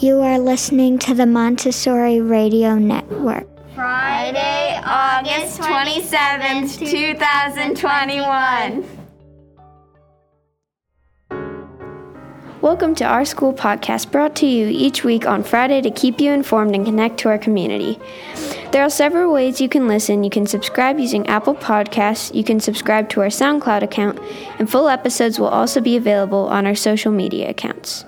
You are listening to the Montessori Radio Network. Friday, August 27th, 2021. Welcome to our school podcast brought to you each week on Friday to keep you informed and connect to our community. There are several ways you can listen. You can subscribe using Apple Podcasts, you can subscribe to our SoundCloud account, and full episodes will also be available on our social media accounts.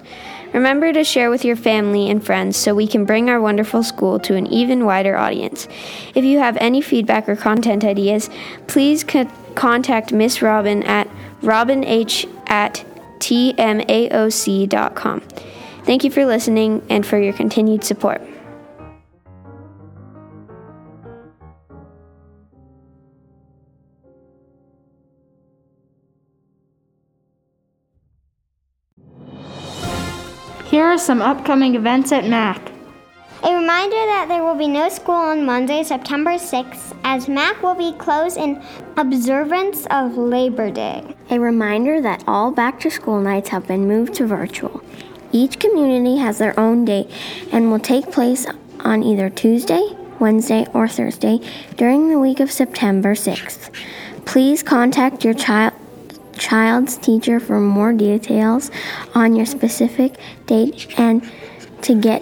Remember to share with your family and friends so we can bring our wonderful school to an even wider audience. If you have any feedback or content ideas, please co- contact Miss Robin at robinh at tmaoc.com. Thank you for listening and for your continued support. Here are some upcoming events at MAC. A reminder that there will be no school on Monday, September 6th, as MAC will be closed in observance of Labor Day. A reminder that all back to school nights have been moved to virtual. Each community has their own date and will take place on either Tuesday, Wednesday, or Thursday during the week of September 6th. Please contact your child child's teacher for more details on your specific date and to get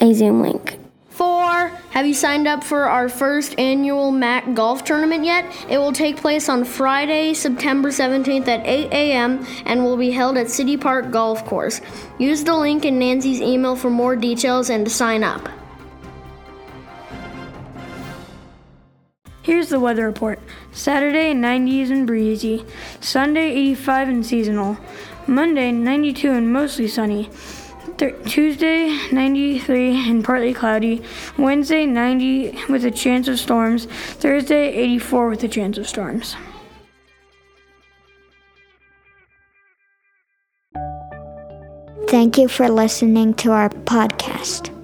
a Zoom link. Four, have you signed up for our first annual MAC golf tournament yet? It will take place on Friday, September 17th at 8 a.m. and will be held at City Park Golf Course. Use the link in Nancy's email for more details and to sign up. Here's the weather report. Saturday 90s and breezy. Sunday 85 and seasonal. Monday 92 and mostly sunny. Th- Tuesday 93 and partly cloudy. Wednesday 90 with a chance of storms. Thursday 84 with a chance of storms. Thank you for listening to our podcast.